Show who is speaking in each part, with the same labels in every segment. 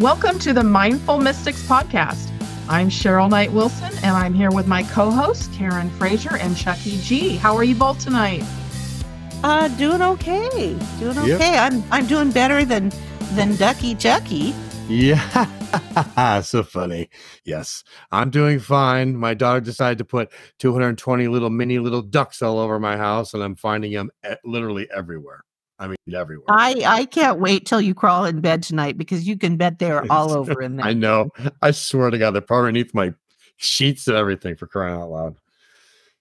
Speaker 1: Welcome to the Mindful Mystics podcast. I'm Cheryl Knight Wilson, and I'm here with my co hosts, Karen Frazier and Chuckie G. How are you both tonight?
Speaker 2: Uh, doing okay. Doing okay. Yep. I'm I'm doing better than than Ducky Chucky.
Speaker 3: Yeah, so funny. Yes, I'm doing fine. My daughter decided to put 220 little mini little ducks all over my house, and I'm finding them literally everywhere. I mean, everywhere.
Speaker 2: I I can't wait till you crawl in bed tonight because you can bet they're all over in there.
Speaker 3: I know. I swear to God, they're probably underneath my sheets and everything for crying out loud.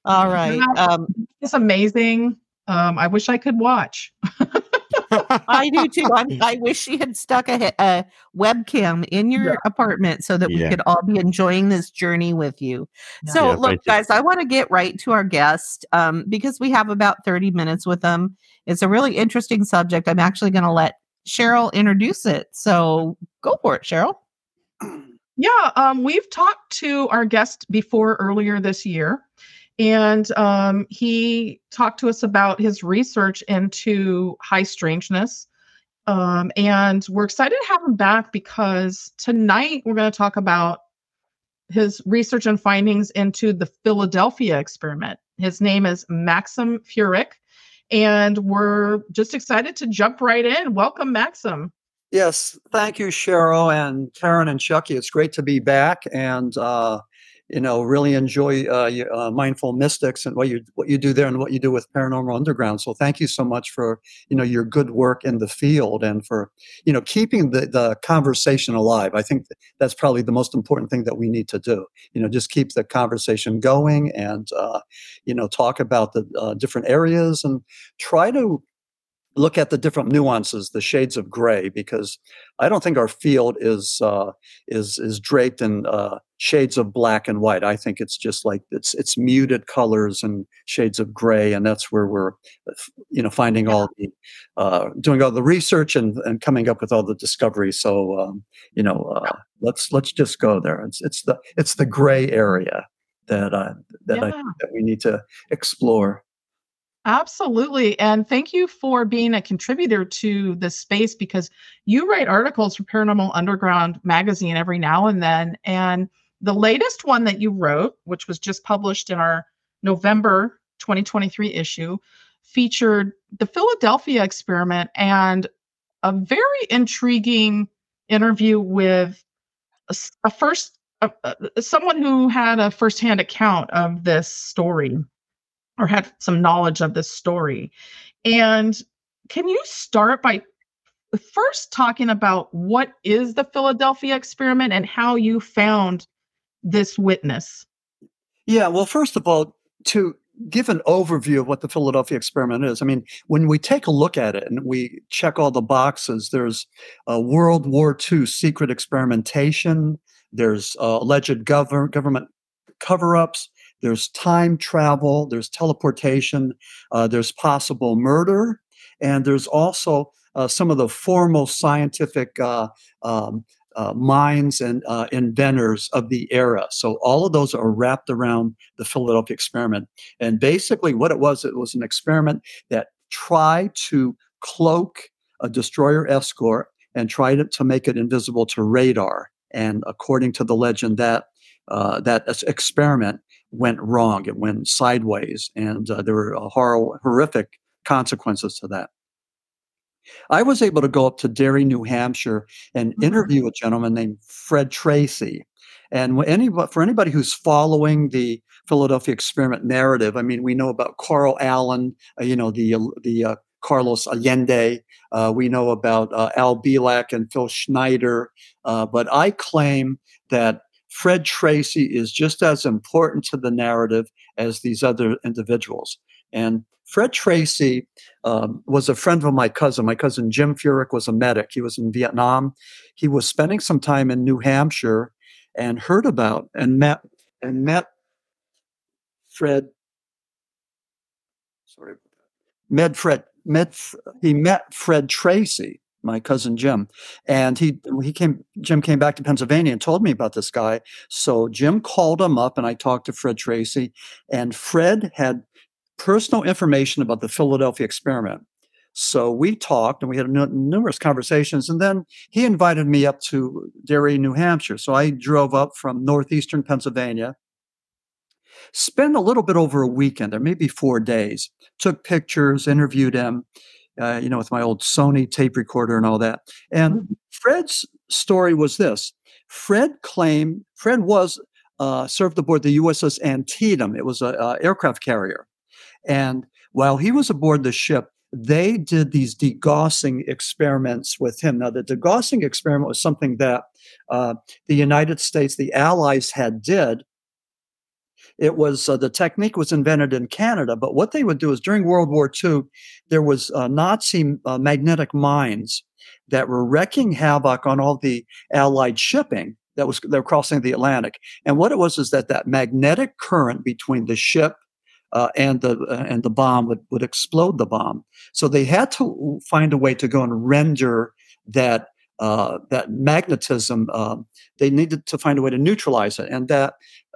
Speaker 2: All right. Um,
Speaker 1: it's amazing. Um, I wish I could watch.
Speaker 2: I do too. I'm, i wish she had stuck a, a webcam in your yeah. apartment so that we yeah. could all be enjoying this journey with you. Yeah. So, look, guys, I want to get right to our guest um, because we have about 30 minutes with them. It's a really interesting subject. I'm actually going to let Cheryl introduce it. So, go for it, Cheryl.
Speaker 1: Yeah, um, we've talked to our guest before earlier this year. And um, he talked to us about his research into high strangeness. Um, and we're excited to have him back because tonight we're going to talk about his research and findings into the Philadelphia experiment. His name is Maxim Furek, and we're just excited to jump right in. Welcome, Maxim.
Speaker 4: Yes, thank you, Cheryl and Karen and Chuckie. It's great to be back, and uh, you know, really enjoy uh, uh, Mindful Mystics and what you what you do there and what you do with Paranormal Underground. So thank you so much for you know your good work in the field and for you know keeping the the conversation alive. I think that's probably the most important thing that we need to do. You know, just keep the conversation going and uh, you know talk about the uh, different areas and try to look at the different nuances, the shades of gray, because I don't think our field is uh, is is draped in uh, shades of black and white. I think it's just like it's it's muted colors and shades of gray, and that's where we're you know finding all the uh, doing all the research and and coming up with all the discoveries. So um, you know, uh, let's let's just go there. It's it's the it's the gray area that uh, that yeah. I that we need to explore.
Speaker 1: Absolutely. And thank you for being a contributor to this space because you write articles for Paranormal Underground magazine every now and then. And the latest one that you wrote, which was just published in our November 2023 issue, featured the Philadelphia experiment and a very intriguing interview with a, a first a, a, someone who had a firsthand account of this story or had some knowledge of this story. And can you start by first talking about what is the Philadelphia experiment and how you found this witness?
Speaker 4: Yeah, well, first of all, to give an overview of what the Philadelphia experiment is. I mean, when we take a look at it and we check all the boxes, there's a World War II secret experimentation, there's uh, alleged gov- government cover ups, there's time travel, there's teleportation, uh, there's possible murder, and there's also uh, some of the foremost scientific uh, um, uh, minds and uh, inventors of the era. So all of those are wrapped around the Philadelphia experiment. And basically, what it was, it was an experiment that tried to cloak a destroyer escort and tried to make it invisible to radar. And according to the legend, that uh, that experiment went wrong. It went sideways, and uh, there were uh, horror, horrific consequences to that. I was able to go up to Derry, New Hampshire, and mm-hmm. interview a gentleman named Fred Tracy. And any, for anybody who's following the Philadelphia experiment narrative, I mean, we know about Carl Allen, uh, you know, the the uh, Carlos Allende. Uh, we know about uh, Al Bielek and Phil Schneider. Uh, but I claim that Fred Tracy is just as important to the narrative as these other individuals. And Fred Tracy um, was a friend of my cousin. My cousin Jim Furek was a medic. He was in Vietnam. He was spending some time in New Hampshire and heard about and met and met Fred. Sorry, met Fred. Met he met Fred Tracy my cousin Jim, and he he came. Jim came back to Pennsylvania and told me about this guy. So Jim called him up, and I talked to Fred Tracy, and Fred had personal information about the Philadelphia experiment. So we talked and we had n- numerous conversations. And then he invited me up to Derry, New Hampshire. So I drove up from northeastern Pennsylvania, spent a little bit over a weekend there, maybe four days, took pictures, interviewed him. Uh, you know, with my old Sony tape recorder and all that. And mm-hmm. Fred's story was this Fred claimed, Fred was uh, served aboard the USS Antietam. It was an aircraft carrier. And while he was aboard the ship, they did these degaussing experiments with him. Now, the degaussing experiment was something that uh, the United States, the Allies had did. It was uh, the technique was invented in Canada, but what they would do is during World War II, there was uh, Nazi uh, magnetic mines that were wrecking havoc on all the Allied shipping that was they were crossing the Atlantic. And what it was is that that magnetic current between the ship uh, and the uh, and the bomb would, would explode the bomb. So they had to find a way to go and render that uh, that magnetism. Um, they needed to find a way to neutralize it, and that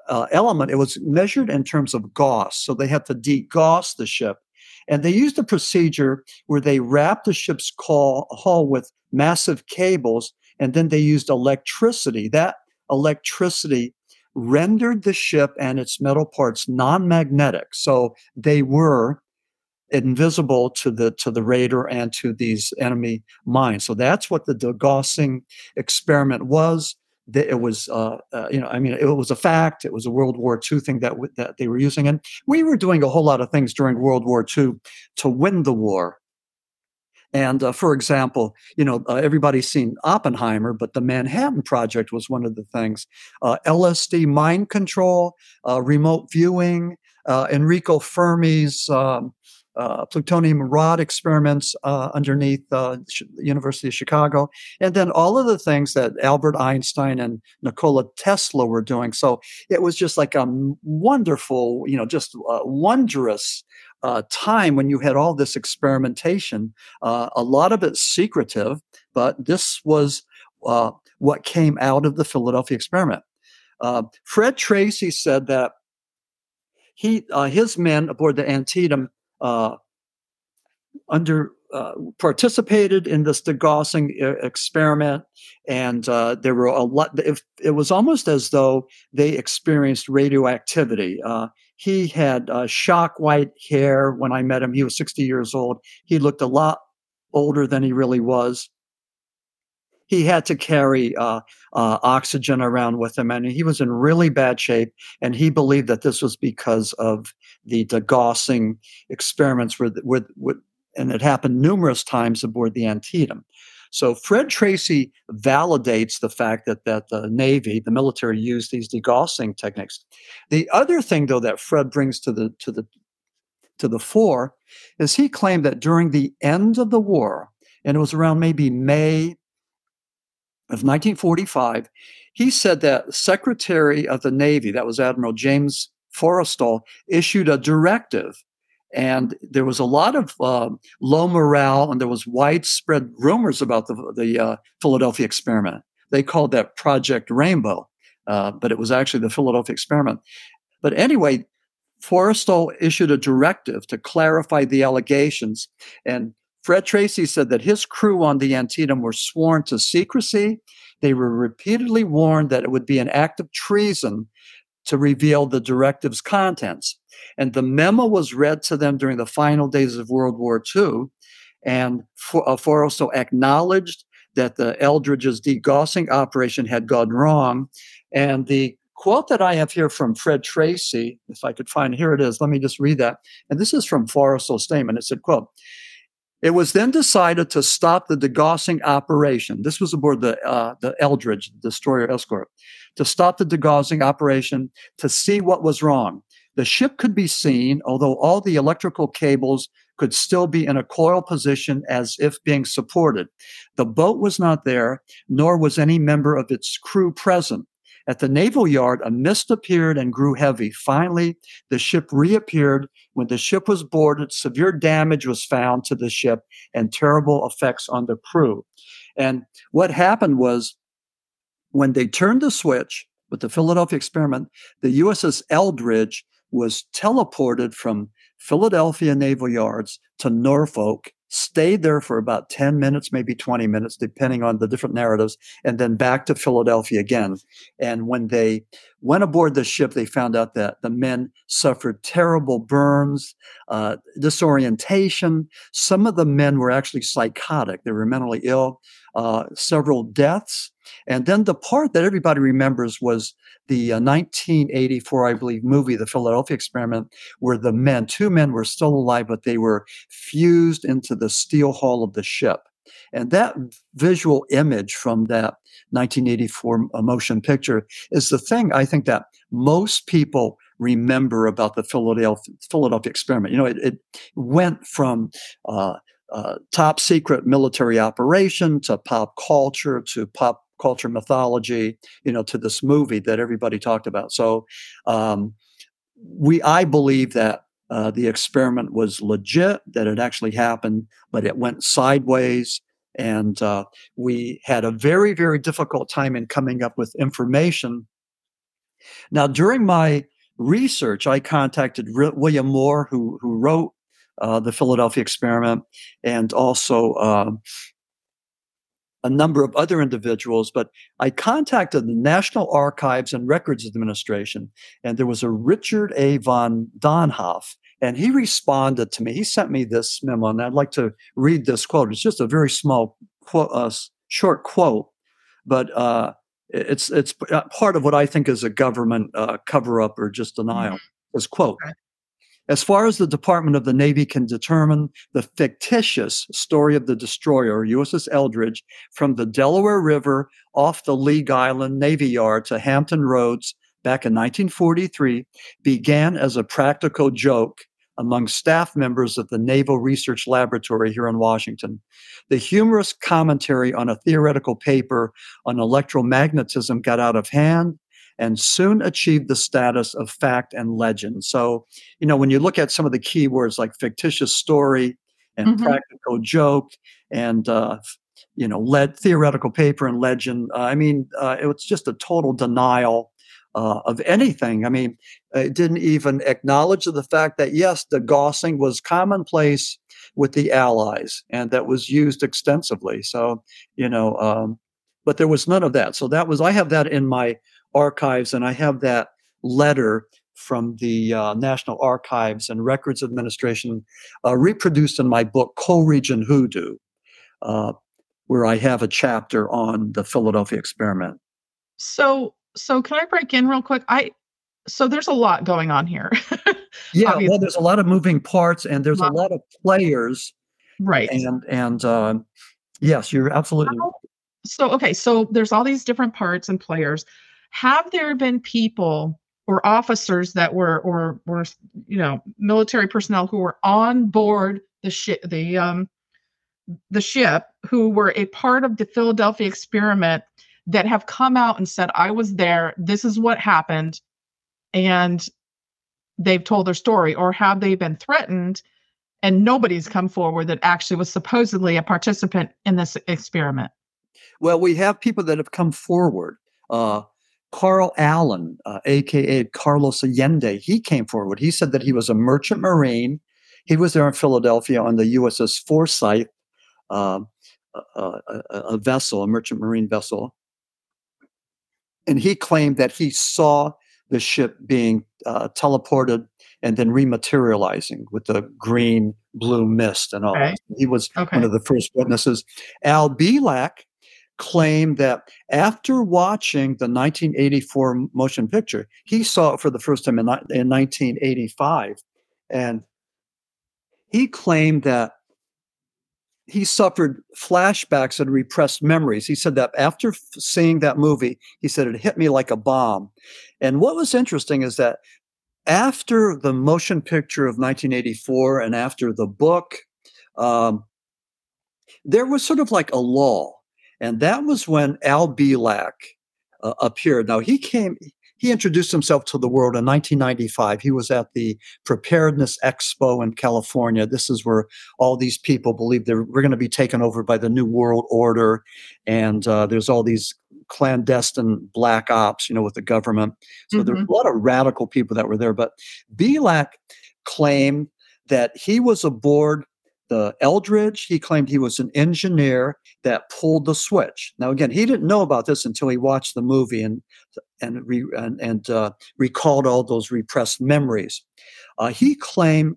Speaker 4: uh, element it was measured in terms of gauss. So they had to degauss the ship, and they used a procedure where they wrapped the ship's call, hull with massive cables, and then they used electricity. That electricity rendered the ship and its metal parts non-magnetic. So they were invisible to the to the radar and to these enemy mines. So that's what the degaussing experiment was. It was, uh, uh, you know, I mean, it was a fact. It was a World War II thing that w- that they were using, and we were doing a whole lot of things during World War II to win the war. And uh, for example, you know, uh, everybody's seen Oppenheimer, but the Manhattan Project was one of the things. Uh, LSD mind control, uh, remote viewing, Enrico Fermi's um, uh, plutonium rod experiments underneath the University of Chicago, and then all of the things that Albert Einstein and Nikola Tesla were doing. So it was just like a wonderful, you know, just wondrous uh, time when you had all this experimentation. Uh, a lot of it secretive, but this was uh, what came out of the Philadelphia experiment. Uh, Fred Tracy said that he uh, his men aboard the Antietam uh, under uh, participated in this degaussing experiment, and uh, there were a lot. It, it, was almost as though they experienced radioactivity. Uh, he had uh, shock white hair when I met him. He was 60 years old. He looked a lot older than he really was. He had to carry uh, uh, oxygen around with him, and he was in really bad shape. And he believed that this was because of the degaussing experiments with, with, with and it happened numerous times aboard the Antietam. So Fred Tracy validates the fact that that the Navy, the military, used these degaussing techniques. The other thing, though, that Fred brings to the to the to the fore is he claimed that during the end of the war, and it was around maybe May of 1945, he said that Secretary of the Navy, that was Admiral James Forrestal, issued a directive and there was a lot of uh, low morale, and there was widespread rumors about the, the uh, Philadelphia experiment. They called that Project Rainbow, uh, but it was actually the Philadelphia experiment. But anyway, Forrestal issued a directive to clarify the allegations, and Fred Tracy said that his crew on the Antietam were sworn to secrecy. They were repeatedly warned that it would be an act of treason to reveal the directive's contents. And the memo was read to them during the final days of World War II. And for, uh, Forrestal acknowledged that the Eldridge's degaussing operation had gone wrong. And the quote that I have here from Fred Tracy, if I could find here it is, let me just read that. And this is from Forrestal's statement. It said, quote, it was then decided to stop the degaussing operation. This was aboard the uh, the Eldridge destroyer escort. To stop the degaussing operation to see what was wrong. The ship could be seen, although all the electrical cables could still be in a coil position as if being supported. The boat was not there, nor was any member of its crew present. At the naval yard, a mist appeared and grew heavy. Finally, the ship reappeared. When the ship was boarded, severe damage was found to the ship and terrible effects on the crew. And what happened was when they turned the switch with the Philadelphia experiment, the USS Eldridge was teleported from Philadelphia Naval Yards to Norfolk stayed there for about 10 minutes, maybe 20 minutes, depending on the different narratives, and then back to Philadelphia again. And when they went aboard the ship, they found out that the men suffered terrible burns, uh, disorientation. Some of the men were actually psychotic, they were mentally ill, uh, several deaths. And then the part that everybody remembers was the uh, 1984, I believe, movie, The Philadelphia Experiment, where the men, two men were still alive, but they were fused into the steel hull of the ship. And that visual image from that 1984 uh, motion picture is the thing I think that most people remember about the Philadelphia, Philadelphia experiment. You know, it, it went from uh, uh, top secret military operation to pop culture to pop culture mythology, you know, to this movie that everybody talked about. So, um, we, I believe that uh, the experiment was legit, that it actually happened, but it went sideways. And uh, we had a very, very difficult time in coming up with information. Now, during my research, I contacted William Moore, who, who wrote uh, the Philadelphia experiment, and also uh, a number of other individuals, but I contacted the National Archives and Records Administration, and there was a Richard A. von Doenhoff, and he responded to me. He sent me this memo, and I'd like to read this quote. It's just a very small, quote, uh, short quote, but uh, it's it's uh, part of what I think is a government uh, cover up or just denial. Mm-hmm. This quote. As far as the Department of the Navy can determine, the fictitious story of the destroyer, USS Eldridge, from the Delaware River off the League Island Navy Yard to Hampton Roads back in 1943 began as a practical joke among staff members of the Naval Research Laboratory here in Washington. The humorous commentary on a theoretical paper on electromagnetism got out of hand and soon achieved the status of fact and legend. So, you know, when you look at some of the keywords like fictitious story and mm-hmm. practical joke and, uh, you know, lead theoretical paper and legend, uh, I mean, uh, it was just a total denial uh, of anything. I mean, it didn't even acknowledge the fact that, yes, the gaussing was commonplace with the Allies and that was used extensively. So, you know, um, but there was none of that. So that was, I have that in my archives, and I have that letter from the uh, National Archives and Records Administration uh, reproduced in my book, Coal Region Hoodoo, uh, where I have a chapter on the Philadelphia experiment.
Speaker 1: So, so can I break in real quick? I so there's a lot going on here.
Speaker 4: yeah, Obviously. well, there's a lot of moving parts, and there's a lot of players,
Speaker 1: right?
Speaker 4: And and uh, yes, you're absolutely.
Speaker 1: So okay, so there's all these different parts and players have there been people or officers that were or were you know military personnel who were on board the ship the um the ship who were a part of the Philadelphia experiment that have come out and said I was there. This is what happened and they've told their story or have they been threatened and nobody's come forward that actually was supposedly a participant in this experiment?
Speaker 4: Well we have people that have come forward uh, Carl Allen, uh, aka Carlos Allende, he came forward. He said that he was a merchant marine. He was there in Philadelphia on the USS Forsyth, uh, a, a, vessel, a merchant marine vessel. And he claimed that he saw the ship being uh, teleported and then rematerializing with the green blue mist and all. Okay. He was okay. one of the first witnesses. Al Bielek claimed that after watching the 1984 motion picture, he saw it for the first time in, in 1985. And he claimed that he suffered flashbacks and repressed memories. He said that after seeing that movie, he said it hit me like a bomb. And what was interesting is that after the motion picture of 1984 and after the book, um, there was sort of like a lull and that was when Al Bielek uh, appeared. Now, he came, he introduced himself to the world in 1995. He was at the Preparedness Expo in California. This is where all these people believe they we're going to be taken over by the New World Order. And uh, there's all these clandestine black ops, you know, with the government. So mm-hmm. there's a lot of radical people that were there. But Bielek claimed that he was aboard the Eldridge, he claimed he was an engineer that pulled the switch. Now, again, he didn't know about this until he watched the movie and and re, and, and uh, recalled all those repressed memories. Uh, he claimed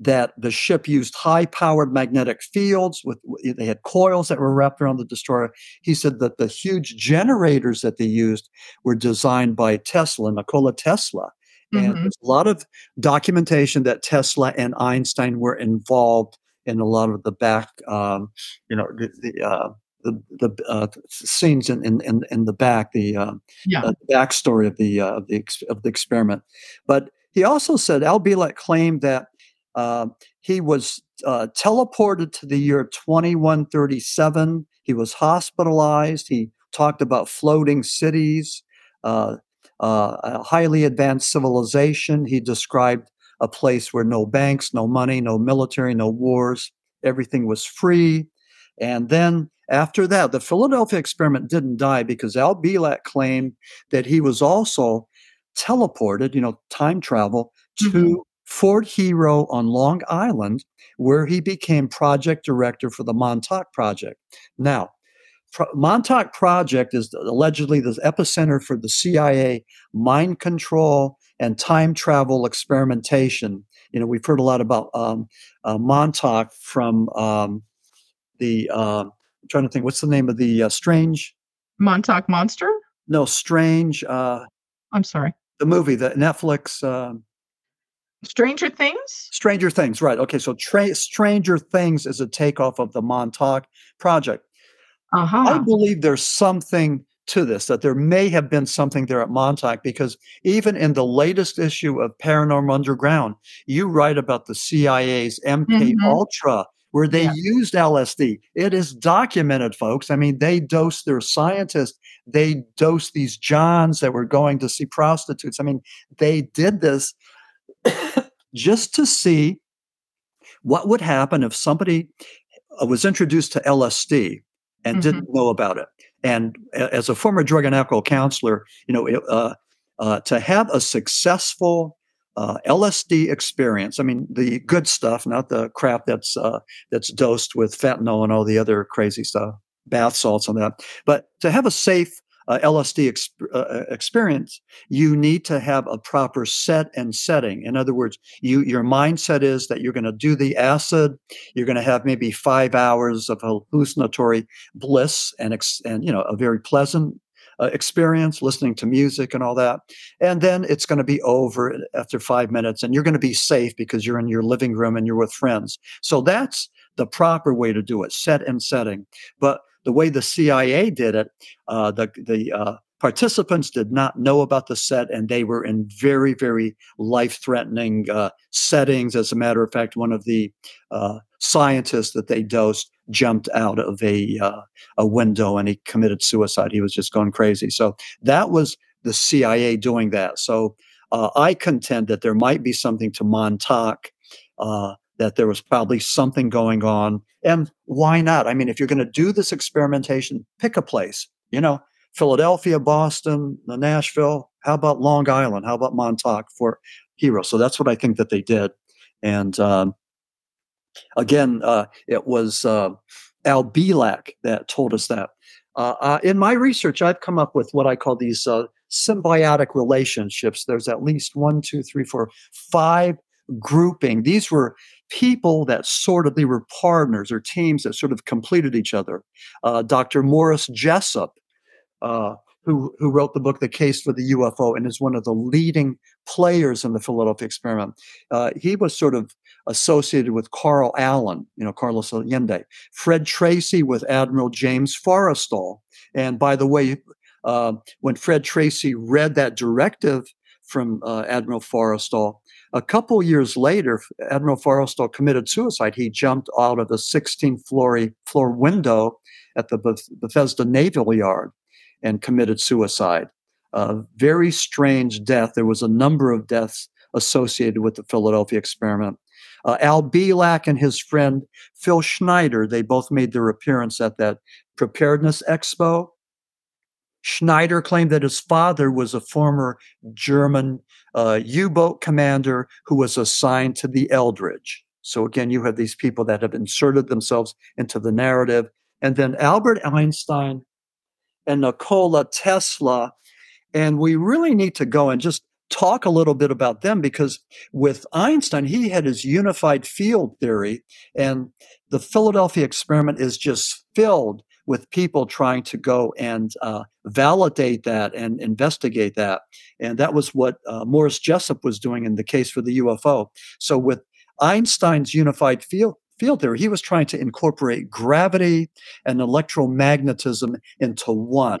Speaker 4: that the ship used high-powered magnetic fields with they had coils that were wrapped around the destroyer. He said that the huge generators that they used were designed by Tesla, Nikola Tesla. And mm-hmm. there's a lot of documentation that Tesla and Einstein were involved in a lot of the back, um, you know, the, the uh, the, the uh, scenes in, in, in the back, the, uh, yeah. uh, backstory of the, uh, of the of the experiment. But he also said Al Bielek claimed that uh, he was uh, teleported to the year 2137. He was hospitalized. He talked about floating cities, uh, a highly advanced civilization. He described a place where no banks, no money, no military, no wars. Everything was free. And then after that, the Philadelphia experiment didn't die because Al Bielek claimed that he was also teleported, you know, time travel to mm-hmm. Fort Hero on Long Island, where he became project director for the Montauk Project. Now, Pro- Montauk Project is allegedly the epicenter for the CIA mind control and time travel experimentation. You know, we've heard a lot about um, uh, Montauk from um, the. Uh, I'm trying to think, what's the name of the uh, strange
Speaker 1: Montauk Monster?
Speaker 4: No, strange. Uh,
Speaker 1: I'm sorry.
Speaker 4: The movie, the Netflix. Um,
Speaker 1: Stranger Things?
Speaker 4: Stranger Things, right. Okay, so tra- Stranger Things is a takeoff of the Montauk project. Uh-huh. I believe there's something to this, that there may have been something there at Montauk, because even in the latest issue of Paranormal Underground, you write about the CIA's MK mm-hmm. Ultra, where they yeah. used LSD. It is documented, folks. I mean, they dosed their scientists, they dosed these Johns that were going to see prostitutes. I mean, they did this just to see what would happen if somebody uh, was introduced to LSD and mm-hmm. didn't know about it. And as a former drug and alcohol counselor, you know, uh, uh, to have a successful uh, LSD experience. I mean, the good stuff, not the crap that's uh, that's dosed with fentanyl and all the other crazy stuff, bath salts and that. But to have a safe uh, LSD uh, uh, experience, you need to have a proper set and setting. In other words, you your mindset is that you're going to do the acid. You're going to have maybe five hours of hallucinatory bliss and ex- and you know a very pleasant uh, experience, listening to music and all that. And then it's going to be over after five minutes, and you're going to be safe because you're in your living room and you're with friends. So that's the proper way to do it set and setting. But the way the CIA did it, uh, the the uh, participants did not know about the set, and they were in very very life threatening uh, settings. As a matter of fact, one of the uh, scientists that they dosed jumped out of a uh, a window and he committed suicide. He was just going crazy. So that was the CIA doing that. So uh, I contend that there might be something to Montauk that there was probably something going on. And why not? I mean, if you're going to do this experimentation, pick a place, you know, Philadelphia, Boston, Nashville. How about Long Island? How about Montauk Fort Hero? So that's what I think that they did. And um, again, uh, it was uh, Al Bielek that told us that. Uh, uh, in my research, I've come up with what I call these uh, symbiotic relationships. There's at least one, two, three, four, five grouping. These were people that sort of they were partners or teams that sort of completed each other. Uh, Dr. Morris Jessup, uh, who who wrote the book The Case for the UFO and is one of the leading players in the Philadelphia experiment. Uh, he was sort of associated with Carl Allen, you know, Carlos Allende. Fred Tracy with Admiral James Forrestal. And by the way, uh, when Fred Tracy read that directive from uh, Admiral Forrestal, a couple years later, Admiral Forrestal committed suicide. He jumped out of a 16 floor, floor window at the Bethesda Naval Yard and committed suicide. A very strange death. There was a number of deaths associated with the Philadelphia experiment. Uh, Al Bielek and his friend Phil Schneider, they both made their appearance at that preparedness expo. Schneider claimed that his father was a former German uh, U boat commander who was assigned to the Eldridge. So again, you have these people that have inserted themselves into the narrative. And then Albert Einstein and Nikola Tesla. And we really need to go and just talk a little bit about them because with Einstein, he had his unified field theory, and the Philadelphia experiment is just filled with people trying to go and uh, validate that and investigate that. And that was what uh, Morris Jessup was doing in the case for the UFO. So with Einstein's unified field field theory, he was trying to incorporate gravity and electromagnetism into one.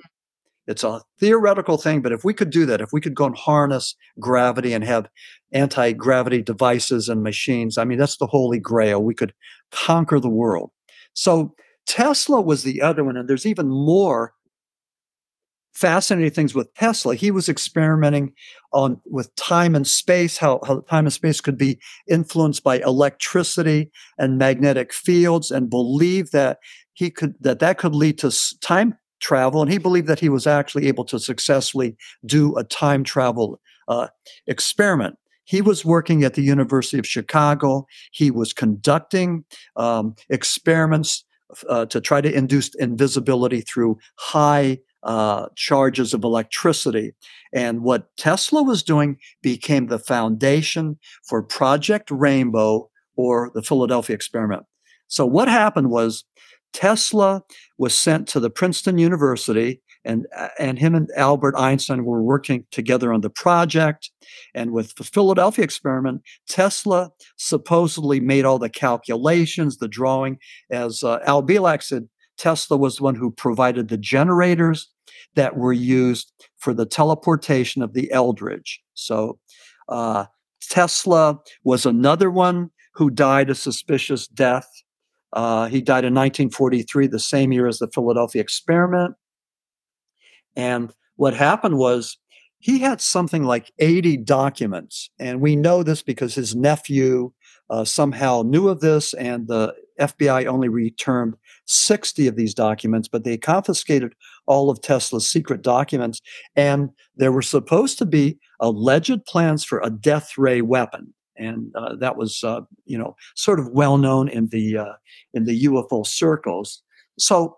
Speaker 4: It's a theoretical thing, but if we could do that, if we could go and harness gravity and have anti gravity devices and machines, I mean, that's the holy grail. We could conquer the world. So Tesla was the other one, and there's even more fascinating things with Tesla. He was experimenting on with time and space, how, how time and space could be influenced by electricity and magnetic fields, and believed that he could that that could lead to time travel. And he believed that he was actually able to successfully do a time travel uh, experiment. He was working at the University of Chicago. He was conducting um, experiments uh, to try to induce invisibility through high uh, charges of electricity. And what Tesla was doing became the foundation for Project Rainbow or the Philadelphia experiment. So, what happened was Tesla was sent to the Princeton University, and, and him and Albert Einstein were working together on the project. And with the Philadelphia experiment, Tesla supposedly made all the calculations, the drawing. As uh, Al Bielek said, Tesla was the one who provided the generators that were used for the teleportation of the Eldridge. So uh, Tesla was another one who died a suspicious death. Uh, he died in 1943, the same year as the Philadelphia experiment. And what happened was he had something like 80 documents. And we know this because his nephew uh, somehow knew of this, and the FBI only returned 60 of these documents, but they confiscated all of Tesla's secret documents. And there were supposed to be alleged plans for a death ray weapon. And uh, that was, uh, you know, sort of well known in the uh, in the UFO circles. So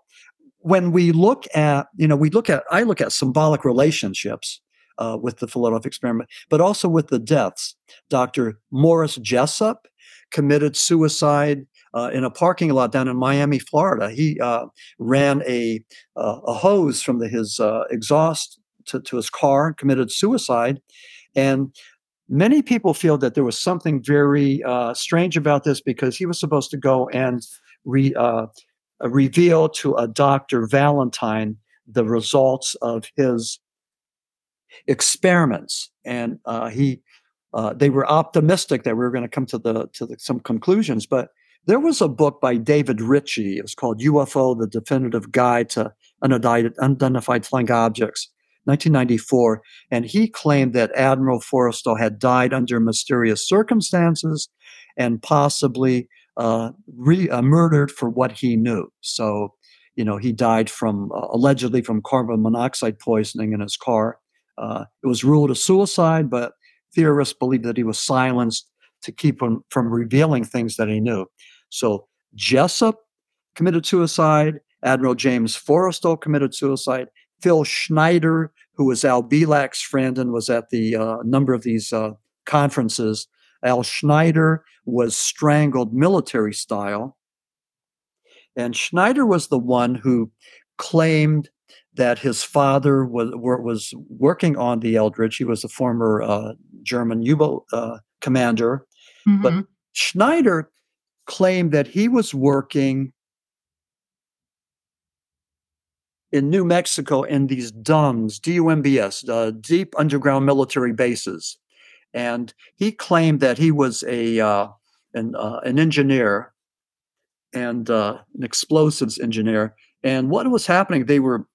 Speaker 4: when we look at, you know, we look at, I look at symbolic relationships uh, with the Philadelphia experiment, but also with the deaths. Dr. Morris Jessup committed suicide uh, in a parking lot down in Miami, Florida. He uh, ran a uh, a hose from the, his uh, exhaust to, to his car and committed suicide. And many people feel that there was something very uh, strange about this because he was supposed to go and re, reveal to a Dr. Valentine the results of his experiments, and uh, he. Uh, they were optimistic that we were going to come to the to the, some conclusions, but there was a book by David Ritchie. It was called UFO, The Definitive Guide to Unidentified Flying Objects, 1994. And he claimed that Admiral Forrestal had died under mysterious circumstances and possibly uh, re- uh, murdered for what he knew. So, you know, he died from uh, allegedly from carbon monoxide poisoning in his car. Uh, it was ruled a suicide, but theorists believe that he was silenced to keep him from revealing things that he knew. So Jessup committed suicide. Admiral James Forrestal committed suicide. Phil Schneider, who was Al Bielek's friend and was at the uh, number of these uh, conferences, Al Schneider was strangled military style. And Schneider was the one who claimed that his father was was working on the Eldridge. He was a former uh, German U-boat uh, commander, mm-hmm. but Schneider claimed that he was working in New Mexico in these DUMBs, D-U-M-B-S, uh, deep underground military bases, and he claimed that he was a uh, an, uh, an engineer and uh, an explosives engineer. And what was happening? They were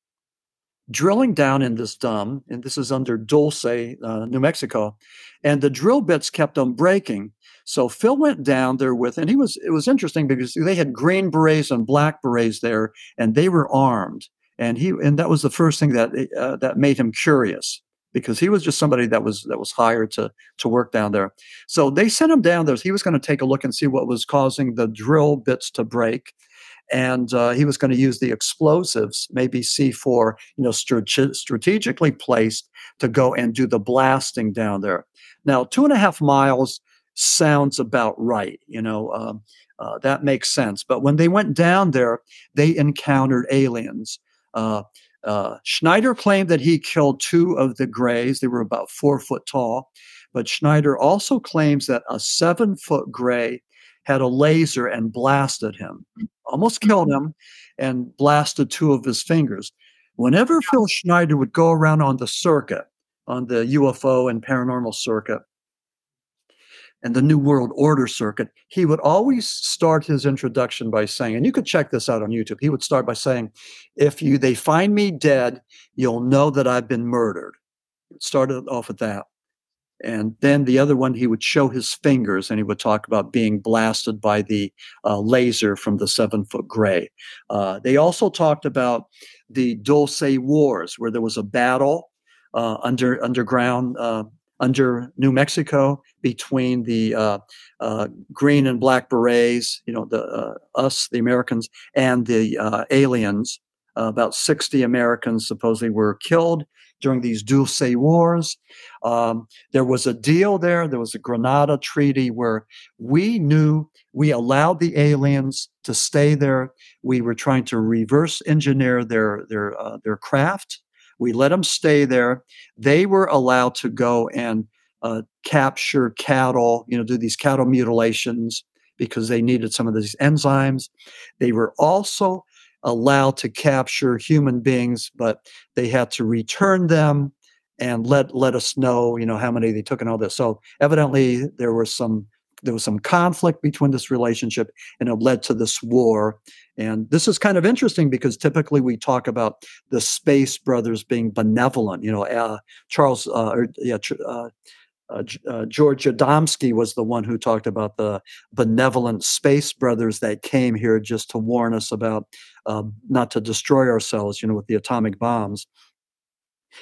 Speaker 4: drilling down in this DUMB, and this is under Dulce, uh, New Mexico, and the drill bits kept on breaking. So Phil went down there with, and he was, it was interesting because they had green berets and black berets there, and they were armed. And he, and that was the first thing that, uh, that made him curious because he was just somebody that was that was hired to to work down there. So they sent him down there. He was going to take a look and see what was causing the drill bits to break and uh, he was going to use the explosives, maybe C4, you know, strate- strategically placed to go and do the blasting down there. Now, two and a half miles sounds about right, you know, um, uh, that makes sense. But when they went down there, they encountered aliens. Uh, uh, Schneider claimed that he killed two of the grays. They were about four foot tall. But Schneider also claims that a seven foot gray had a laser and blasted him, almost killed him, and blasted two of his fingers. Whenever Phil Schneider would go around on the circuit, on the UFO and paranormal circuit, and the New World Order circuit, he would always start his introduction by saying, and you could check this out on YouTube. He would start by saying, "If you they find me dead, you'll know that I've been murdered." Started off with that. And then the other one, he would show his fingers and he would talk about being blasted by the uh, laser from the seven foot gray. Uh, they also talked about the Dulce Wars, where there was a battle uh, under underground uh, under New Mexico between the uh, uh, green and black berets, you know, the us, the Americans, and the aliens. about 60 Americans supposedly were killed during these Dulce Wars. Um, there was a deal there. There was a Greada Treaty where we knew we allowed the aliens to stay there. We were trying to reverse engineer their their uh, their craft. We let them stay there. They were allowed to go and uh, capture cattle. You know, do these cattle mutilations because they needed some of these enzymes. They were also allowed to capture human beings, but they had to return them and let let us know, you know, how many they took and all this. So evidently there was some there was some conflict between this relationship and it led to this war. And this is kind of interesting because typically we talk about the space brothers being benevolent. You know, uh, Charles, uh, or, yeah, uh, uh, uh, George Adamski was the one who talked about the benevolent space brothers that came here just to warn us about uh, not to destroy ourselves, you know, with the atomic bombs.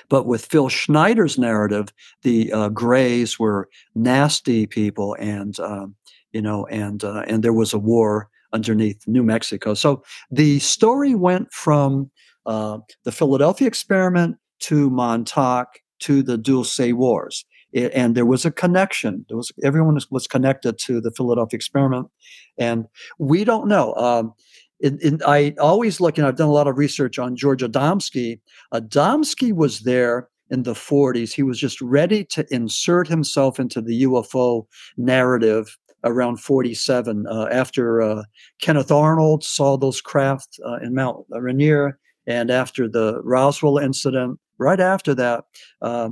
Speaker 4: But with Phil Schneider's narrative, the uh, Greys were nasty people, and um, you know, and uh, and there was a war underneath New Mexico. So the story went from uh, the Philadelphia experiment to Montauk to the Dulce Wars it, and there was a connection. There was everyone was, connected to the Philadelphia experiment, and we don't know. Um, in, in, I always look, and I've done a lot of research on George Adamski. Adamski was there in the 40s. He was just ready to insert himself into the UFO narrative around 47 uh, after uh, Kenneth Arnold saw those craft uh, in Mount Rainier and after the Roswell incident right after that, uh,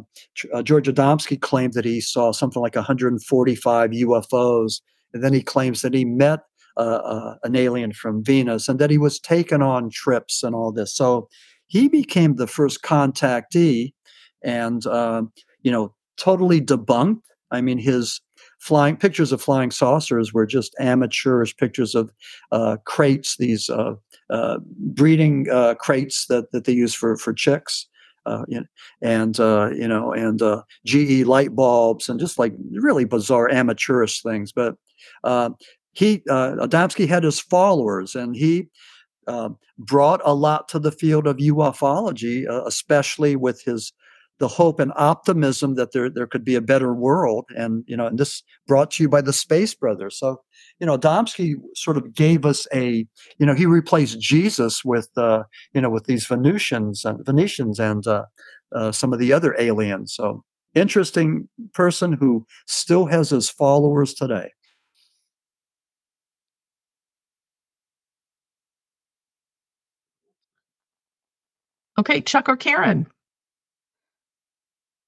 Speaker 4: uh, George Adamski claimed that he saw something like 145 UFOs. And then he claims that he met uh, uh, an alien from Venus and that he was taken on trips and all this. So he became the first contactee and, um, you know, totally debunked. I mean, his flying pictures of flying saucers were just amateurish pictures of uh, crates, these uh, uh, breeding uh, crates that, that they use for, for chicks uh, and uh, you know, and uh, GE light bulbs, and just like really bizarre amateurish things. But uh, he uh, Adamski had his followers, and he uh, brought a lot to the field of ufology, uh, especially with his the hope and optimism that there there could be a better world, and you know, and this brought to you by the Space Brothers. So you know, Adamski sort of gave us a, you know, he replaced Jesus with, uh, you know, with these Venusians and Venetians and uh, uh, some of the other aliens. So interesting person who still has his followers today.
Speaker 1: Okay, Chuck or Karen.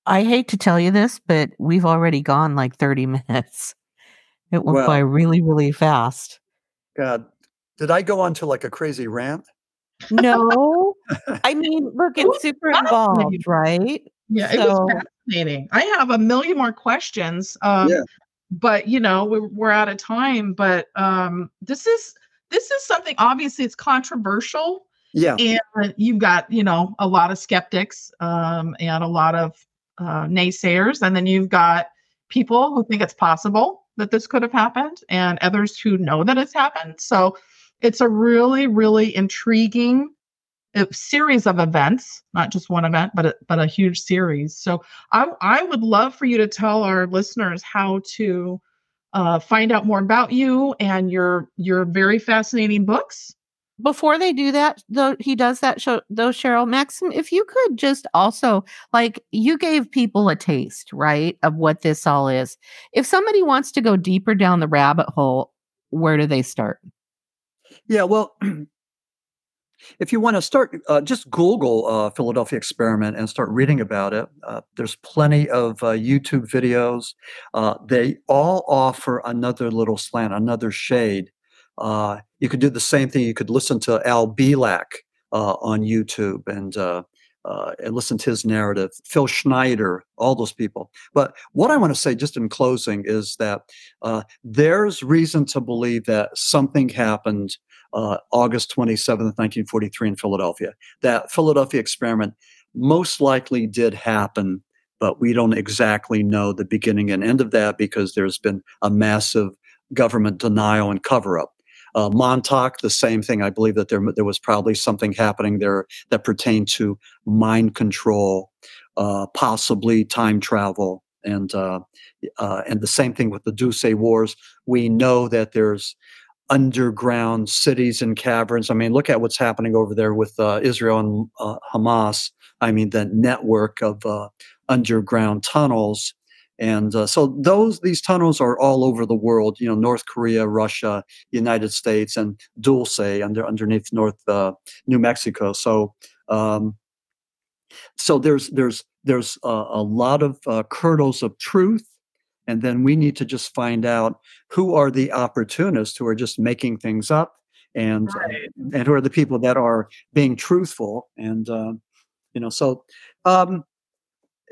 Speaker 2: I hate to tell you this, but we've already gone like 30 minutes. It went well, by really, really fast.
Speaker 4: God, did I go on to like a crazy rant?
Speaker 2: No. I mean, look, it's super involved, right?
Speaker 1: Yeah, so, it was fascinating. I have a million more questions. Um, yeah. but you know, we're, we're out of time. But um, this is this is something obviously it's controversial.
Speaker 4: Yeah.
Speaker 1: And you've got, you know, a lot of skeptics um, and a lot of uh, naysayers, and then you've got people who think it's possible that this could have happened, and others who know that it's happened. So it's a really, really intriguing uh, series of events, not just one event, but a, but a huge series. So I, I would love for you to tell our listeners how to uh, find out more about you and your your very fascinating books
Speaker 2: before they do that though he does that show though cheryl maxim if you could just also like you gave people a taste right of what this all is. If somebody wants to go deeper down the rabbit hole where do they start?
Speaker 4: Yeah well if you want to start uh, just google uh, philadelphia experiment and start reading about it. Uh, there's plenty of uh, youtube videos. Uh, they all offer another little slant another shade uh, you could do the same thing. You could listen to Al Bielek uh, on YouTube and uh, uh, and listen to his narrative. Phil Schneider, all those people. But what I want to say, just in closing, is that uh, there's reason to believe that something happened August 27th, 1943, in Philadelphia. That Philadelphia experiment most likely did happen but we don't exactly know the beginning and end of that because there's been a massive government denial and cover up. Uh, Montauk, the same thing. I believe that there there was probably something happening there that pertained to mind control, uh, possibly time travel, and uh, uh and the same thing with the Dulce Wars. We know that there's underground cities and caverns. I mean, look at what's happening over there with uh, Israel and uh, Hamas. I mean, the network of underground tunnels and uh, so those these tunnels are all over the world. You know, North Korea, Russia, United States, and Dulce under underneath North uh, New Mexico. So um, so there's there's there's a, a lot of uh, kernels of truth, and then we need to just find out who are the opportunists who are just making things up, and right. and who are the people that are being truthful, and uh, you know so. Um,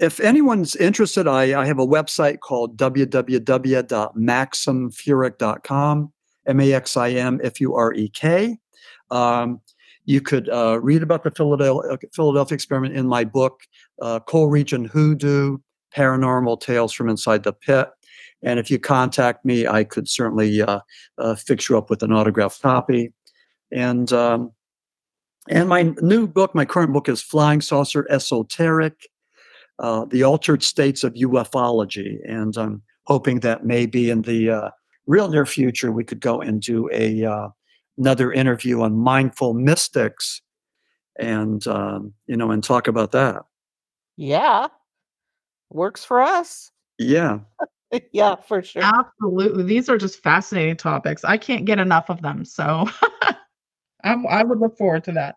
Speaker 4: if anyone's interested, I, I have a website called www.maximfurek.com, M A X I M F U R E K. Um, you could uh, read about the Philadelphia, Philadelphia experiment in my book, uh, Region Hoodoo Paranormal Tales from Inside the Pit. And if you contact me, I could certainly uh, uh, fix you up with an autographed copy. And um, and my new book, my current book is Flying Saucer Esoteric uh, the altered states of ufology. And I'm hoping that maybe in the uh, real near future we could go and do a uh, another interview on mindful mystics, and um, you know, and talk about that.
Speaker 2: Yeah, works for us.
Speaker 4: Yeah.
Speaker 2: yeah, for sure.
Speaker 1: Absolutely. These are just fascinating topics. I can't get enough of them. So I'm, I would look forward to that.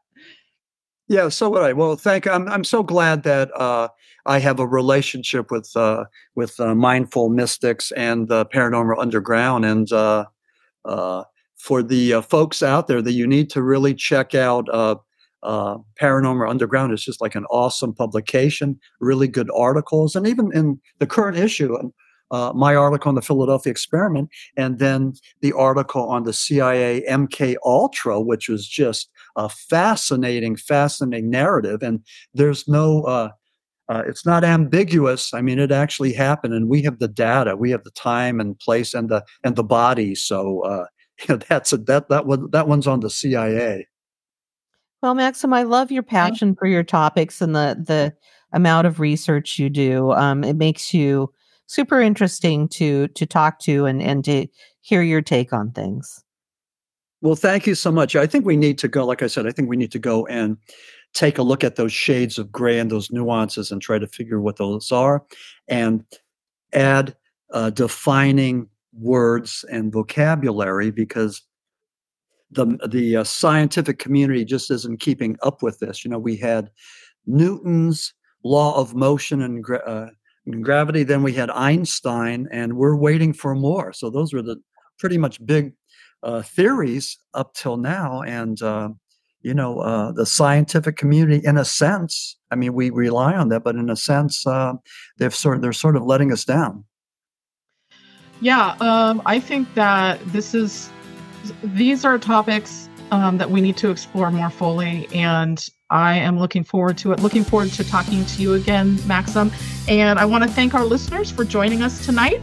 Speaker 4: Yeah, so would I. Well, thank. I'm I'm so glad that uh, I have a relationship with uh, with uh, mindful mystics and the paranormal underground, and uh, uh, for the uh, folks out there that you need to really check out. paranormal underground It's just like an awesome publication, really good articles, and even in the current issue, uh, my article on the Philadelphia experiment, and then the article on the CIA MK Ultra, which was just a fascinating, fascinating narrative. And there's no, uh, uh, it's not ambiguous. I mean, it actually happened, and we have the data, we have the time and place and the and the body. So uh, you know, that's a, that that one that one's on the CIA.
Speaker 2: Well, Maxim, I love your passion for your topics and the the amount of research you do. Um, it makes you super interesting to to talk to and and to hear your take on things.
Speaker 4: Well, thank you so much. I think we need to go. Like I said, I think we need to go and take a look at those shades of gray and those nuances and try to figure what those are, and add uh, defining words and vocabulary because the the uh, scientific community just isn't keeping up with this. You know, we had Newton's law of motion and uh, gravity. Then we had Einstein, and we're waiting for more. So those were the pretty much big uh, theories up till now. And uh, you know, uh, the scientific community, in a sense, I mean, we rely on that, but in a sense, uh, they've sort of, they're sort of letting us down.
Speaker 1: Yeah, um, I think that this is these are topics um, that we need to explore more fully, and I am looking forward to it. Looking forward to talking to you again, Maxim. And I want to thank our listeners for joining us tonight.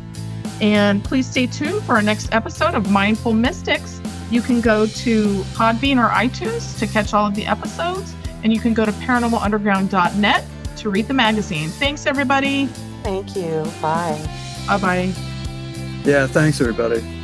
Speaker 1: And please stay tuned for our next episode of Mindful Mystics. You can go to Podbean or iTunes to catch all of the episodes, and you can go to paranormalunderground.net to read the magazine. Thanks, everybody.
Speaker 5: Thank you. Bye.
Speaker 1: Bye bye.
Speaker 4: Yeah, thanks, everybody.